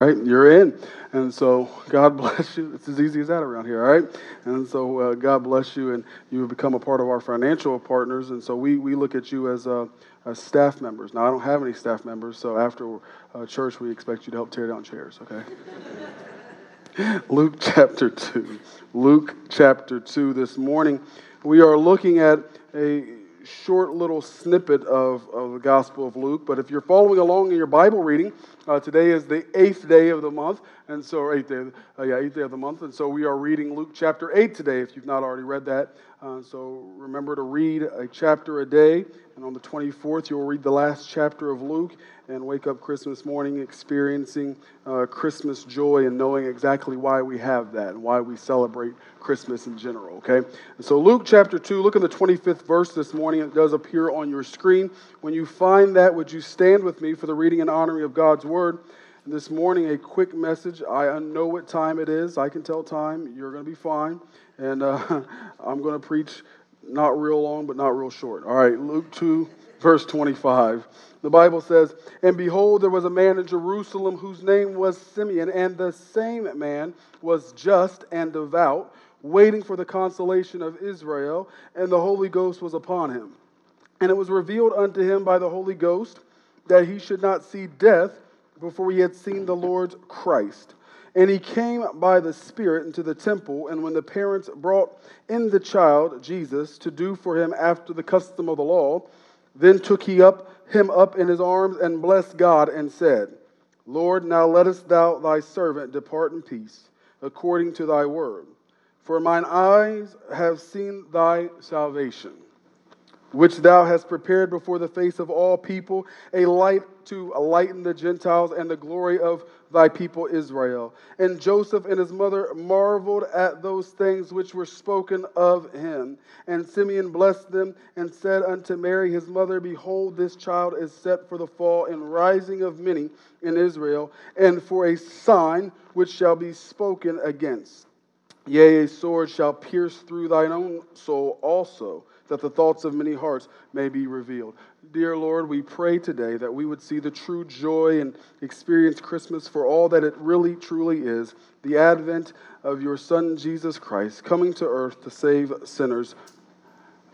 right? You're in. And so God bless you. It's as easy as that around here, all right? And so uh, God bless you, and you have become a part of our financial partners. And so we, we look at you as, uh, as staff members. Now, I don't have any staff members, so after uh, church, we expect you to help tear down chairs, okay? Luke chapter 2. Luke chapter 2 this morning. We are looking at a short little snippet of, of the Gospel of Luke. But if you're following along in your Bible reading, uh, today is the eighth day of the month, and so eighth day, uh, yeah, eighth day of the month, and so we are reading Luke chapter eight today. If you've not already read that, uh, so remember to read a chapter a day, and on the 24th you'll read the last chapter of Luke, and wake up Christmas morning experiencing uh, Christmas joy and knowing exactly why we have that and why we celebrate Christmas in general, okay? And so, Luke chapter 2, look in the 25th verse this morning. It does appear on your screen. When you find that, would you stand with me for the reading and honoring of God's word? And this morning, a quick message. I know what time it is. I can tell time. You're going to be fine. And uh, I'm going to preach not real long, but not real short. All right, Luke 2, verse 25. The Bible says, And behold, there was a man in Jerusalem whose name was Simeon, and the same man was just and devout, waiting for the consolation of Israel, and the Holy Ghost was upon him. And it was revealed unto him by the Holy Ghost that he should not see death before he had seen the Lord Christ. And he came by the Spirit into the temple, and when the parents brought in the child, Jesus, to do for him after the custom of the law, then took he up him up in his arms and blessed God and said, Lord, now lettest thou thy servant depart in peace, according to thy word. For mine eyes have seen thy salvation, which thou hast prepared before the face of all people, a light to lighten the Gentiles and the glory of thy people Israel. And Joseph and his mother marveled at those things which were spoken of him. And Simeon blessed them and said unto Mary his mother, Behold, this child is set for the fall and rising of many in Israel, and for a sign which shall be spoken against. Yea, a sword shall pierce through thine own soul also that the thoughts of many hearts may be revealed. Dear Lord, we pray today that we would see the true joy and experience Christmas for all that it really, truly is the advent of your Son, Jesus Christ, coming to earth to save sinners.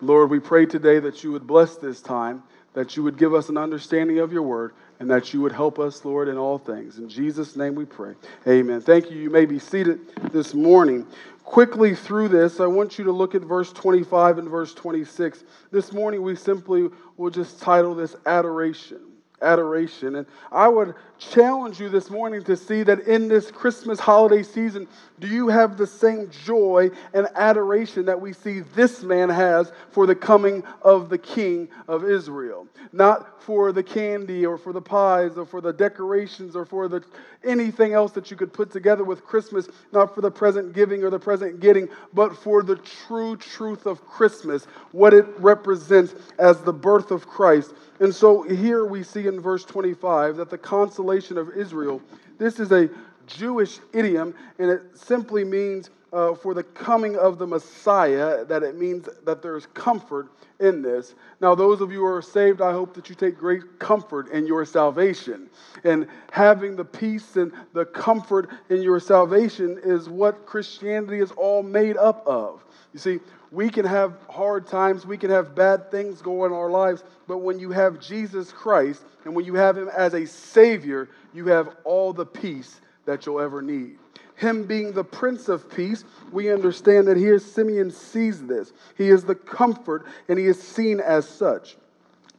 Lord, we pray today that you would bless this time, that you would give us an understanding of your word, and that you would help us, Lord, in all things. In Jesus' name we pray. Amen. Thank you. You may be seated this morning quickly through this, I want you to look at verse 25 and verse 26. This morning, we simply will just title this Adoration adoration. And I would challenge you this morning to see that in this Christmas holiday season, do you have the same joy and adoration that we see this man has for the coming of the King of Israel? Not for the candy or for the pies or for the decorations or for the anything else that you could put together with Christmas, not for the present giving or the present getting, but for the true truth of Christmas, what it represents as the birth of Christ and so here we see in verse 25 that the consolation of Israel, this is a Jewish idiom, and it simply means uh, for the coming of the Messiah, that it means that there's comfort in this. Now, those of you who are saved, I hope that you take great comfort in your salvation. And having the peace and the comfort in your salvation is what Christianity is all made up of. You see, we can have hard times, we can have bad things go in our lives, but when you have Jesus Christ and when you have Him as a Savior, you have all the peace that you'll ever need. Him being the Prince of Peace, we understand that here Simeon sees this. He is the comfort and he is seen as such.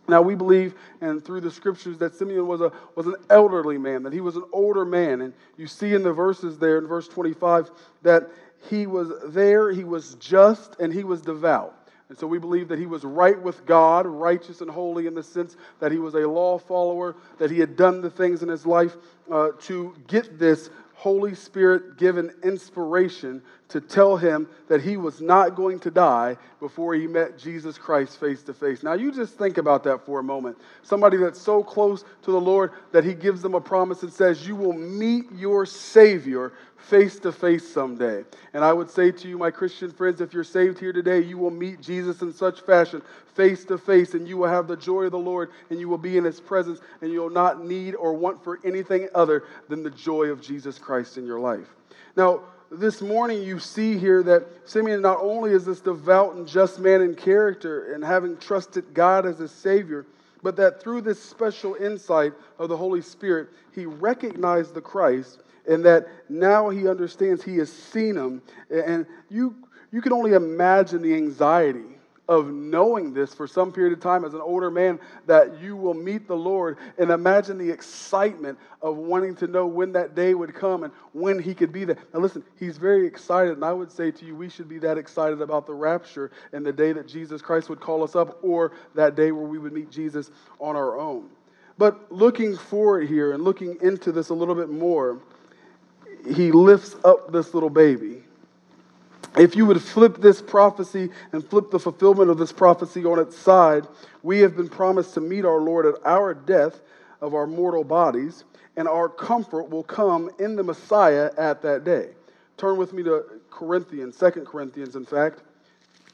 Now we believe, and through the scriptures, that Simeon was a was an elderly man, that he was an older man, and you see in the verses there in verse 25 that he was there, he was just, and he was devout. And so we believe that he was right with God, righteous and holy in the sense that he was a law follower, that he had done the things in his life uh, to get this Holy Spirit given inspiration to tell him that he was not going to die before he met Jesus Christ face to face. Now, you just think about that for a moment. Somebody that's so close to the Lord that he gives them a promise and says, You will meet your Savior face to face someday. And I would say to you, my Christian friends, if you're saved here today, you will meet Jesus in such fashion, face to face, and you will have the joy of the Lord, and you will be in his presence, and you will not need or want for anything other than the joy of Jesus Christ in your life. Now, this morning you see here that Simeon not only is this devout and just man in character and having trusted God as his Savior, but that through this special insight of the Holy Spirit, he recognized the Christ and that now he understands he has seen him. And you, you can only imagine the anxiety of knowing this for some period of time as an older man that you will meet the Lord and imagine the excitement of wanting to know when that day would come and when he could be there. Now, listen, he's very excited, and I would say to you, we should be that excited about the rapture and the day that Jesus Christ would call us up or that day where we would meet Jesus on our own. But looking forward here and looking into this a little bit more, he lifts up this little baby if you would flip this prophecy and flip the fulfillment of this prophecy on its side, we have been promised to meet our Lord at our death of our mortal bodies, and our comfort will come in the Messiah at that day. Turn with me to Corinthians, 2 Corinthians, in fact,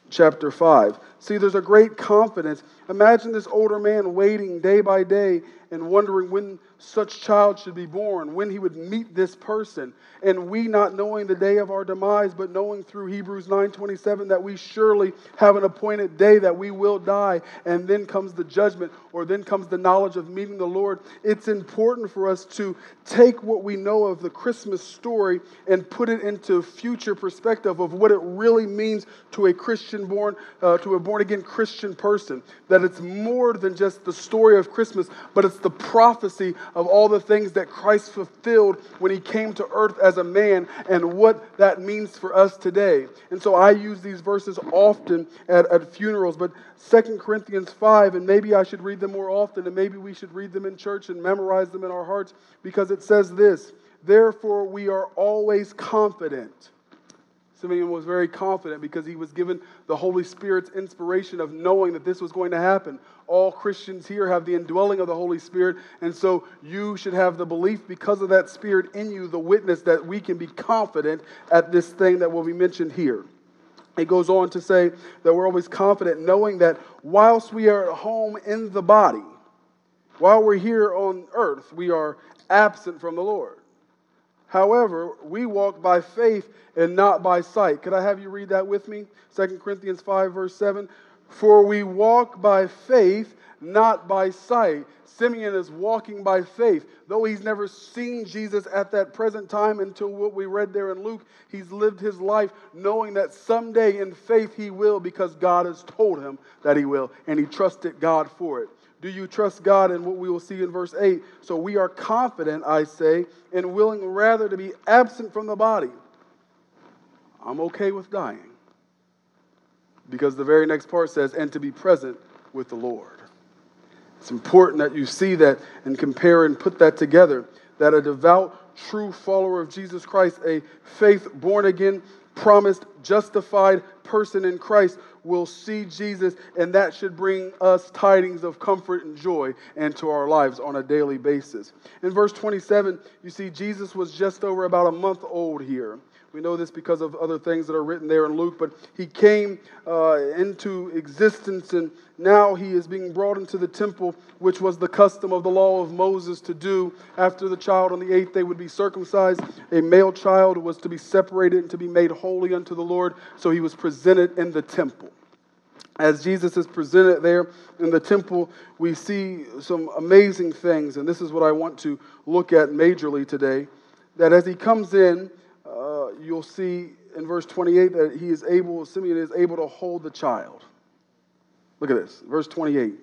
chapter 5. See, there's a great confidence. Imagine this older man waiting day by day and wondering when such child should be born, when he would meet this person, and we not knowing the day of our demise, but knowing through Hebrews 9:27 that we surely have an appointed day that we will die, and then comes the judgment, or then comes the knowledge of meeting the Lord. It's important for us to take what we know of the Christmas story and put it into future perspective of what it really means to a Christian born, uh, to a born again Christian person. That it's more than just the story of Christmas, but it's the prophecy of all the things that Christ fulfilled when he came to earth as a man and what that means for us today. And so I use these verses often at, at funerals, but Second Corinthians 5, and maybe I should read them more often, and maybe we should read them in church and memorize them in our hearts because it says this Therefore, we are always confident Simeon was very confident because he was given the Holy Spirit's inspiration of knowing that this was going to happen. All Christians here have the indwelling of the Holy Spirit, and so you should have the belief because of that Spirit in you, the witness that we can be confident at this thing that will be mentioned here. It goes on to say that we're always confident knowing that whilst we are at home in the body, while we're here on earth, we are absent from the Lord. However, we walk by faith and not by sight. Could I have you read that with me? 2 Corinthians 5, verse 7. For we walk by faith, not by sight. Simeon is walking by faith. Though he's never seen Jesus at that present time until what we read there in Luke, he's lived his life knowing that someday in faith he will because God has told him that he will, and he trusted God for it. Do you trust God in what we will see in verse 8? So we are confident, I say, and willing rather to be absent from the body. I'm okay with dying. Because the very next part says, and to be present with the Lord. It's important that you see that and compare and put that together. That a devout, true follower of Jesus Christ, a faith born again, promised, justified person in Christ will see Jesus, and that should bring us tidings of comfort and joy into our lives on a daily basis. In verse 27, you see Jesus was just over about a month old here. We know this because of other things that are written there in Luke, but he came uh, into existence and now he is being brought into the temple, which was the custom of the law of Moses to do. After the child on the eighth day would be circumcised, a male child was to be separated and to be made holy unto the Lord, so he was presented in the temple. As Jesus is presented there in the temple, we see some amazing things, and this is what I want to look at majorly today. That as he comes in, uh, you'll see in verse 28 that he is able, Simeon is able to hold the child. Look at this, verse 28.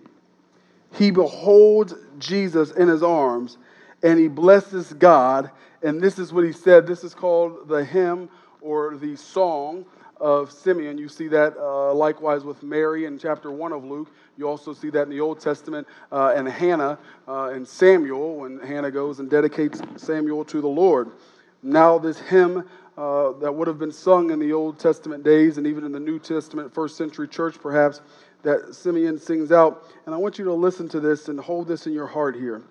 He beholds Jesus in his arms and he blesses God. And this is what he said. This is called the hymn or the song of Simeon. You see that uh, likewise with Mary in chapter 1 of Luke. You also see that in the Old Testament uh, and Hannah uh, and Samuel when Hannah goes and dedicates Samuel to the Lord. Now, this hymn uh, that would have been sung in the Old Testament days and even in the New Testament, first century church perhaps, that Simeon sings out. And I want you to listen to this and hold this in your heart here.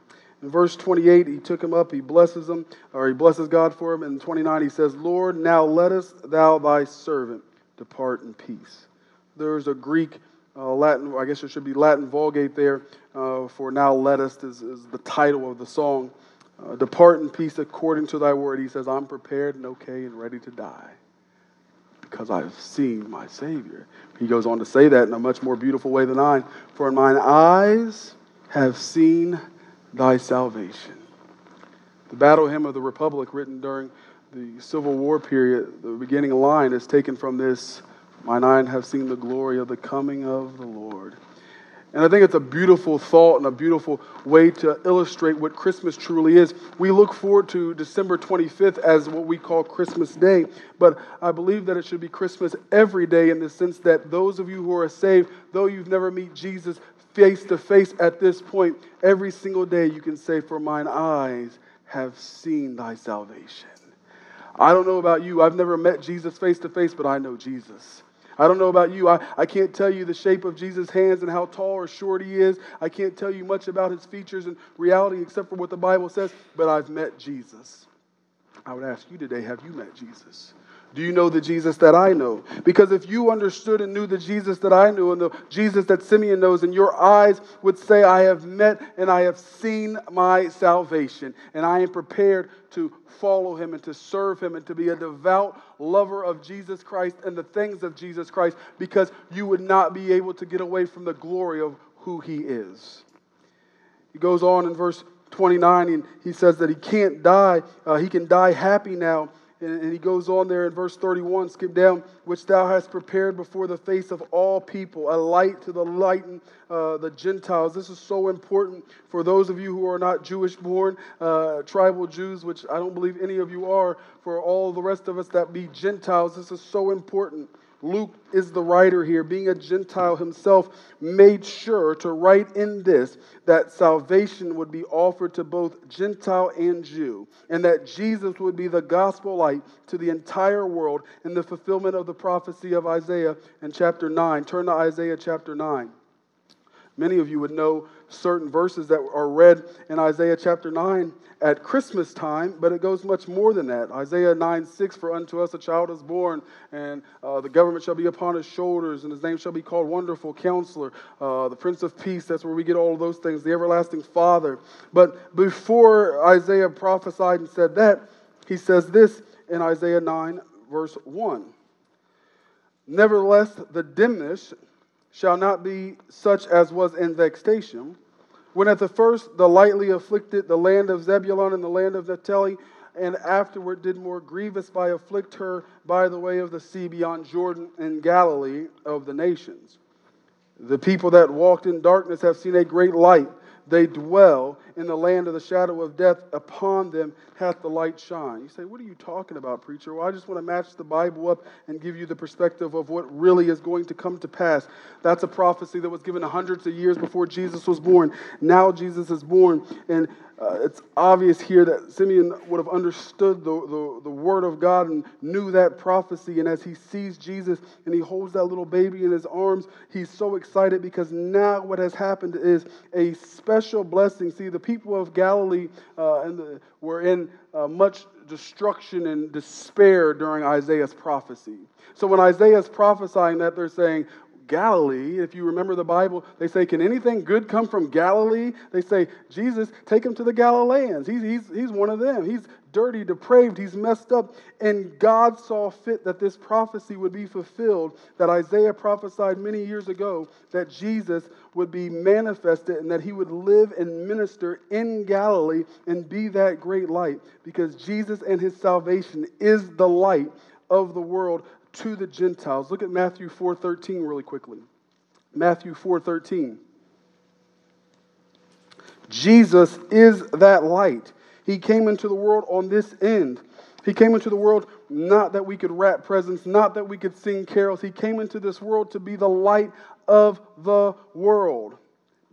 In verse 28, he took him up, he blesses him, or he blesses God for him. In 29, he says, Lord, now lettest thou thy servant depart in peace. There's a Greek, uh, Latin, I guess it should be Latin Vulgate there uh, for now lettest is, is the title of the song. Uh, depart in peace according to thy word. He says, I'm prepared and okay and ready to die because I've seen my Savior. He goes on to say that in a much more beautiful way than I. For in mine eyes have seen thy salvation. The battle hymn of the Republic, written during the Civil War period, the beginning line is taken from this Mine eyes have seen the glory of the coming of the Lord. And I think it's a beautiful thought and a beautiful way to illustrate what Christmas truly is. We look forward to December 25th as what we call Christmas Day, but I believe that it should be Christmas every day in the sense that those of you who are saved, though you've never met Jesus face to face at this point, every single day you can say, For mine eyes have seen thy salvation. I don't know about you, I've never met Jesus face to face, but I know Jesus. I don't know about you. I, I can't tell you the shape of Jesus' hands and how tall or short he is. I can't tell you much about his features and reality except for what the Bible says, but I've met Jesus. I would ask you today have you met Jesus? Do you know the Jesus that I know? Because if you understood and knew the Jesus that I knew and the Jesus that Simeon knows, and your eyes would say, I have met and I have seen my salvation, and I am prepared to follow him and to serve him and to be a devout lover of Jesus Christ and the things of Jesus Christ, because you would not be able to get away from the glory of who he is. He goes on in verse 29 and he says that he can't die, uh, he can die happy now and, he goes on there in verse 31, skip down, which thou hast prepared before the face of all people, a light to the lighten uh, the Gentiles. This is so important for those of you who are not Jewish born, uh, tribal Jews, which I don't believe any of you are, for all the rest of us that be Gentiles. This is so important. Luke is the writer here, being a Gentile himself, made sure to write in this that salvation would be offered to both Gentile and Jew, and that Jesus would be the gospel light to the entire world in the fulfillment of the prophecy of Isaiah in chapter 9. Turn to Isaiah chapter 9. Many of you would know certain verses that are read in Isaiah chapter 9 at Christmas time, but it goes much more than that. Isaiah 9 6 For unto us a child is born, and uh, the government shall be upon his shoulders, and his name shall be called Wonderful Counselor, uh, the Prince of Peace. That's where we get all those things, the everlasting Father. But before Isaiah prophesied and said that, he says this in Isaiah 9, verse 1. Nevertheless, the dimness shall not be such as was in vexation. When at the first the lightly afflicted the land of Zebulun and the land of Naphtali, and afterward did more grievous by afflict her by the way of the sea beyond Jordan and Galilee of the nations. The people that walked in darkness have seen a great light. They dwell in the land of the shadow of death. Upon them hath the light shine. You say, What are you talking about, preacher? Well, I just want to match the Bible up and give you the perspective of what really is going to come to pass. That's a prophecy that was given hundreds of years before Jesus was born. Now Jesus is born. And uh, it's obvious here that Simeon would have understood the, the, the, word of God and knew that prophecy. And as he sees Jesus and he holds that little baby in his arms, he's so excited because now what has happened is a special blessing. See, the people of Galilee uh, and the, were in uh, much destruction and despair during Isaiah's prophecy. So when Isaiah is prophesying that, they're saying, Galilee. If you remember the Bible, they say, Can anything good come from Galilee? They say, Jesus, take him to the Galileans. He's, he's, he's one of them. He's dirty, depraved, he's messed up. And God saw fit that this prophecy would be fulfilled, that Isaiah prophesied many years ago that Jesus would be manifested and that he would live and minister in Galilee and be that great light because Jesus and his salvation is the light of the world to the Gentiles. Look at Matthew 4:13 really quickly. Matthew 4:13. Jesus is that light. He came into the world on this end. He came into the world not that we could wrap presents, not that we could sing carols. He came into this world to be the light of the world.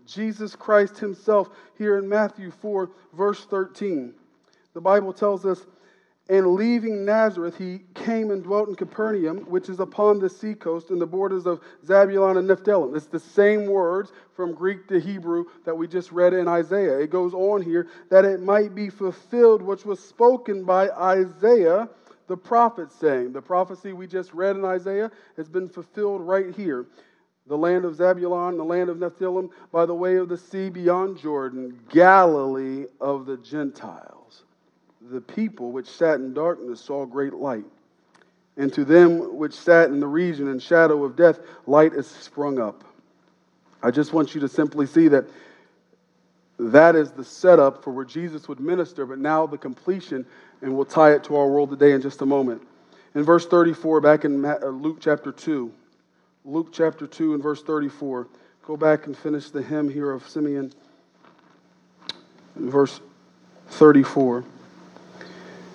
Jesus Christ Himself, here in Matthew 4, verse 13. The Bible tells us And leaving Nazareth, he came and dwelt in Capernaum, which is upon the seacoast in the borders of Zabulon and Nephthalim. It's the same words from Greek to Hebrew that we just read in Isaiah. It goes on here that it might be fulfilled, which was spoken by Isaiah the prophet, saying, The prophecy we just read in Isaiah has been fulfilled right here. The land of Zabulon, the land of Nephthalim, by the way of the sea beyond Jordan, Galilee of the Gentiles the people which sat in darkness saw great light. And to them which sat in the region and shadow of death, light is sprung up. I just want you to simply see that that is the setup for where Jesus would minister, but now the completion, and we'll tie it to our world today in just a moment. In verse 34, back in uh, Luke chapter 2, Luke chapter 2 and verse 34, go back and finish the hymn here of Simeon in verse 34.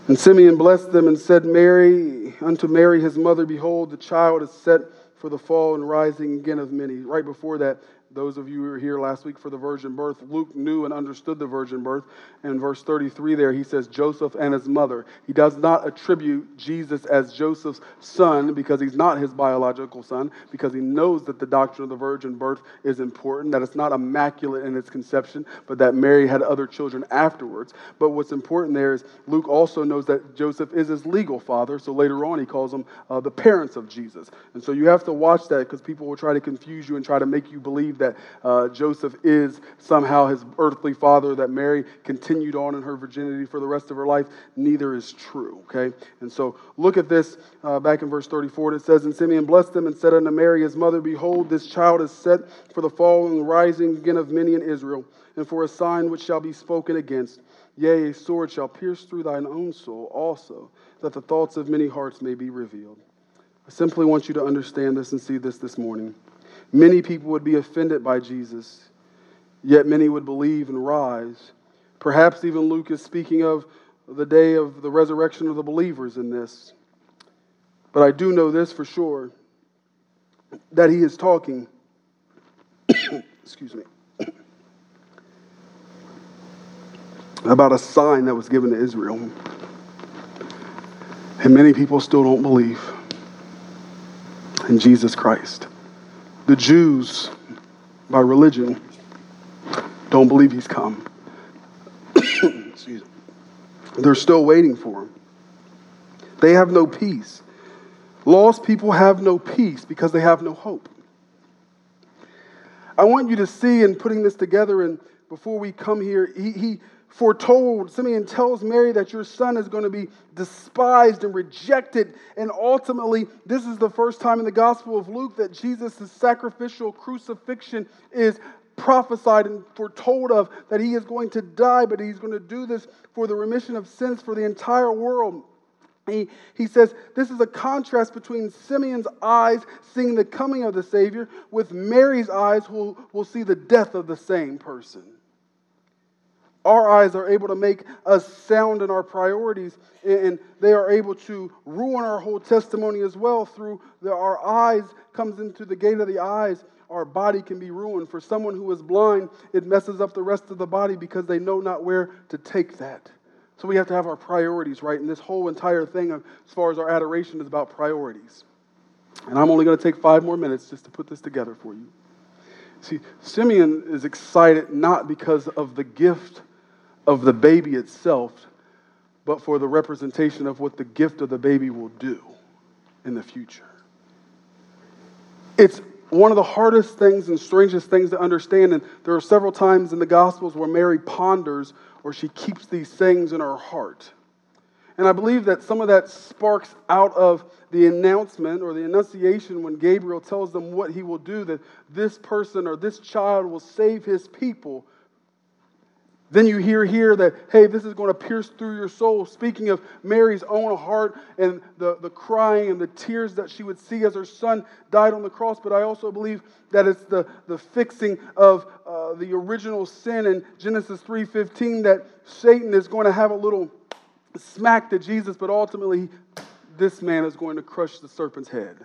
And Simeon blessed them and said, Mary, unto Mary his mother, Behold, the child is set for the fall and rising again of many. Right before that, those of you who were here last week for the virgin birth, Luke knew and understood the virgin birth. In verse 33 there, he says Joseph and his mother. He does not attribute Jesus as Joseph's son because he's not his biological son, because he knows that the doctrine of the virgin birth is important, that it's not immaculate in its conception, but that Mary had other children afterwards. But what's important there is Luke also knows that Joseph is his legal father, so later on he calls them uh, the parents of Jesus. And so you have to watch that because people will try to confuse you and try to make you believe that uh, Joseph is somehow his earthly father, that Mary continued on in her virginity for the rest of her life. Neither is true, okay? And so look at this uh, back in verse 34. It says, And Simeon blessed them and said unto Mary, his mother, Behold, this child is set for the fall and rising again of many in Israel, and for a sign which shall be spoken against. Yea, a sword shall pierce through thine own soul also, that the thoughts of many hearts may be revealed. I simply want you to understand this and see this this morning. Many people would be offended by Jesus, yet many would believe and rise. Perhaps even Luke is speaking of the day of the resurrection of the believers in this. But I do know this for sure that he is talking, excuse me, about a sign that was given to Israel. And many people still don't believe in Jesus Christ. The Jews, by religion, don't believe he's come. They're still waiting for him. They have no peace. Lost people have no peace because they have no hope. I want you to see in putting this together, and before we come here, he, he foretold, Simeon tells Mary that your son is going to be despised and rejected. And ultimately, this is the first time in the Gospel of Luke that Jesus' sacrificial crucifixion is prophesied and foretold of, that he is going to die, but he's going to do this for the remission of sins for the entire world. He, he says this is a contrast between Simeon's eyes seeing the coming of the Savior with Mary's eyes who will see the death of the same person. Our eyes are able to make us sound in our priorities, and they are able to ruin our whole testimony as well. Through the, our eyes comes into the gate of the eyes, our body can be ruined. For someone who is blind, it messes up the rest of the body because they know not where to take that. So we have to have our priorities right, and this whole entire thing, uh, as far as our adoration, is about priorities. And I'm only going to take five more minutes just to put this together for you. See, Simeon is excited not because of the gift of the baby itself, but for the representation of what the gift of the baby will do in the future. It's one of the hardest things and strangest things to understand, and there are several times in the Gospels where Mary ponders or she keeps these things in her heart. And I believe that some of that sparks out of the announcement or the annunciation when Gabriel tells them what he will do, that this person or this child will save his people then you hear here that, hey, this is going to pierce through your soul. Speaking of Mary's own heart and the, the crying and the tears that she would see as her son died on the cross. But I also believe that it's the, the fixing of uh, the original sin in Genesis 3.15 that Satan is going to have a little smack to Jesus, but ultimately this man is going to crush the serpent's head.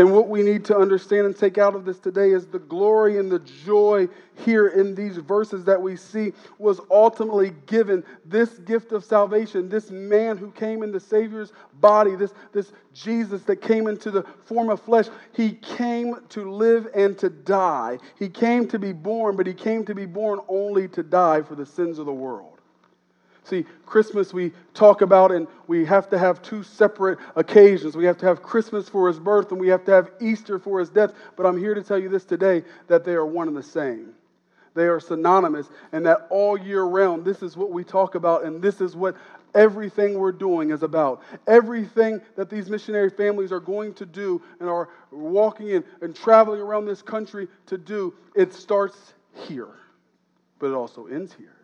And what we need to understand and take out of this today is the glory and the joy here in these verses that we see was ultimately given. This gift of salvation, this man who came in the Savior's body, this, this Jesus that came into the form of flesh, he came to live and to die. He came to be born, but he came to be born only to die for the sins of the world. See, Christmas we talk about, and we have to have two separate occasions. We have to have Christmas for his birth, and we have to have Easter for his death. But I'm here to tell you this today that they are one and the same. They are synonymous, and that all year round, this is what we talk about, and this is what everything we're doing is about. Everything that these missionary families are going to do and are walking in and traveling around this country to do, it starts here, but it also ends here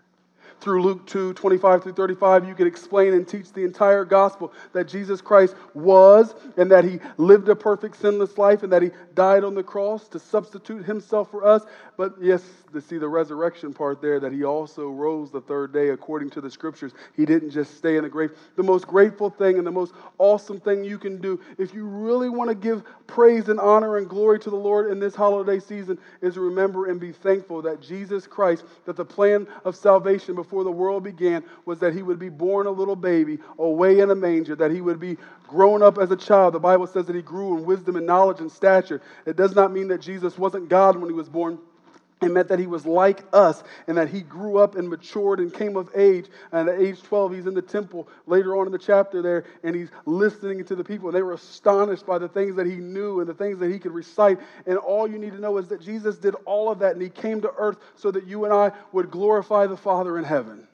through Luke 2 25 through 35, you could explain and teach the entire gospel that Jesus Christ was and that he lived a perfect sinless life and that he died on the cross to substitute himself for us. But yes, to see the resurrection part there, that he also rose the third day according to the scriptures. He didn't just stay in the grave. The most grateful thing and the most awesome thing you can do if you really want to give praise and honor and glory to the Lord in this holiday season is remember and be thankful that Jesus Christ, that the plan of salvation before the world began was that he would be born a little baby away in a manger, that he would be grown up as a child. The Bible says that he grew in wisdom and knowledge and stature. It does not mean that Jesus wasn't God when he was born. It meant that he was like us and that he grew up and matured and came of age. And at age 12, he's in the temple later on in the chapter there and he's listening to the people. They were astonished by the things that he knew and the things that he could recite. And all you need to know is that Jesus did all of that and he came to earth so that you and I would glorify the Father in heaven.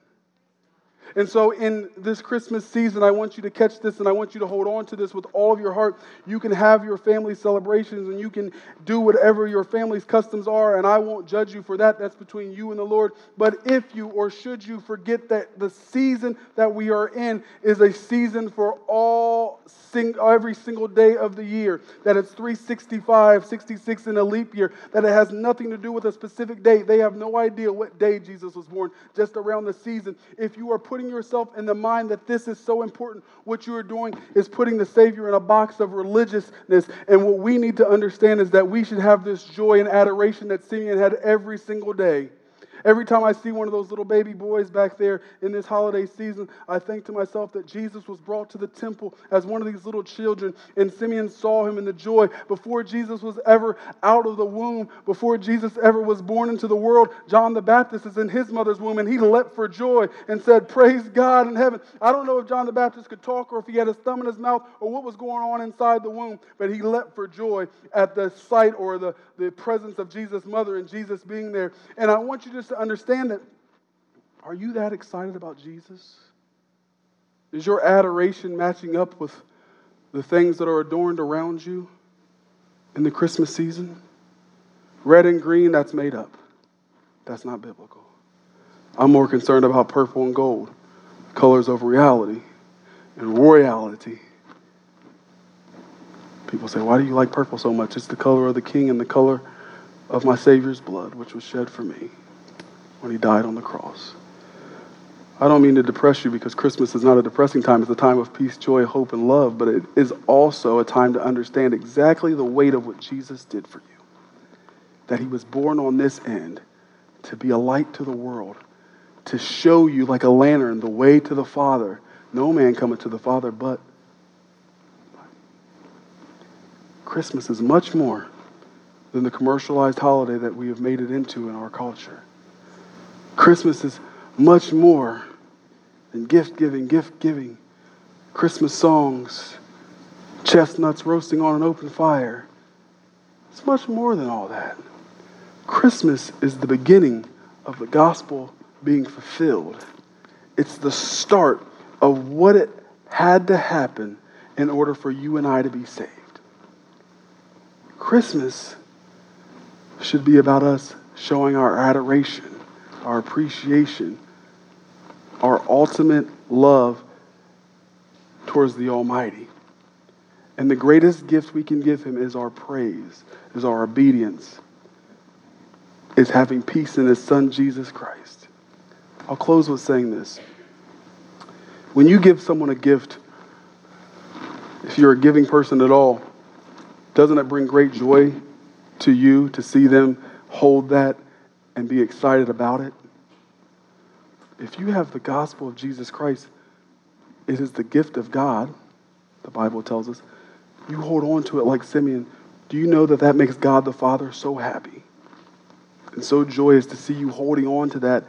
And so, in this Christmas season, I want you to catch this and I want you to hold on to this with all of your heart. You can have your family celebrations and you can do whatever your family's customs are, and I won't judge you for that. That's between you and the Lord. But if you or should you forget that the season that we are in is a season for all sing, every single day of the year, that it's 365, 66 in a leap year, that it has nothing to do with a specific date. They have no idea what day Jesus was born, just around the season. If you are putting yourself in the mind that this is so important, what you are doing is putting the Savior in a box of religiousness. And what we need to understand is that we should have this joy and adoration that Simeon had every single day. Every time I see one of those little baby boys back there in this holiday season, I think to myself that Jesus was brought to the temple as one of these little children, and Simeon saw him in the joy. Before Jesus was ever out of the womb, before Jesus ever was born into the world, John the Baptist is in his mother's womb, and he leapt for joy and said, Praise God in heaven. I don't know if John the Baptist could talk or if he had his thumb in his mouth or what was going on inside the womb, but he leapt for joy at the sight or the, the presence of Jesus' mother and Jesus being there. And I want you just to understand that are you that excited about Jesus? Is your adoration matching up with the things that are adorned around you in the Christmas season? Red and green, that's made up. That's not biblical. I'm more concerned about purple and gold, colors of reality and royalty. People say, Why do you like purple so much? It's the color of the king and the color of my Savior's blood, which was shed for me when he died on the cross. I don't mean to depress you because Christmas is not a depressing time. It's a time of peace, joy, hope, and love, but it is also a time to understand exactly the weight of what Jesus did for you. That he was born on this end to be a light to the world, to show you like a lantern the way to the Father. No man cometh to the Father but. Christmas is much more than the commercialized holiday that we have made it into in our culture. Christmas is much more than gift giving, gift giving, Christmas songs, chestnuts roasting on an open fire. It's much more than all that. Christmas is the beginning of the gospel being fulfilled. It's the start of what it had to happen in order for you and I to be saved. Christmas should be about us showing our adoration our appreciation, our ultimate love towards the Almighty. And the greatest gift we can give Him is our praise, is our obedience, is having peace in His Son, Jesus Christ. I'll close with saying this. When you give someone a gift, if you're a giving person at all, Doesn't it bring great joy to you to see them hold that and be excited about it? If you have the gospel of Jesus Christ, it is the gift of God, the Bible tells us. You hold on to it like Simeon. Do you know that that makes God the Father so happy and so joyous to see you holding on to that,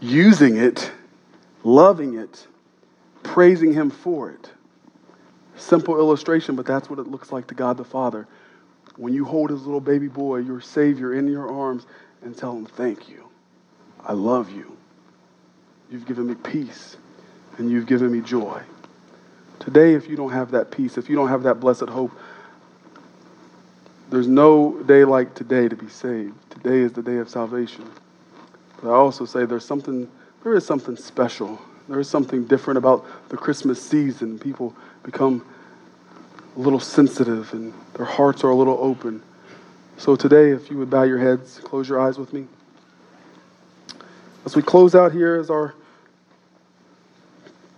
using it, loving it, praising Him for it? Simple illustration, but that's what it looks like to God the Father. When you hold His little baby boy, your Savior, in your arms and tell Him, Thank you. I love you. You've given me peace and you've given me joy. Today, if you don't have that peace, if you don't have that blessed hope, there's no day like today to be saved. Today is the day of salvation. But I also say there's something, there is something special. There is something different about the Christmas season. People become a little sensitive and their hearts are a little open. So today, if you would bow your heads, close your eyes with me. As we close out here as our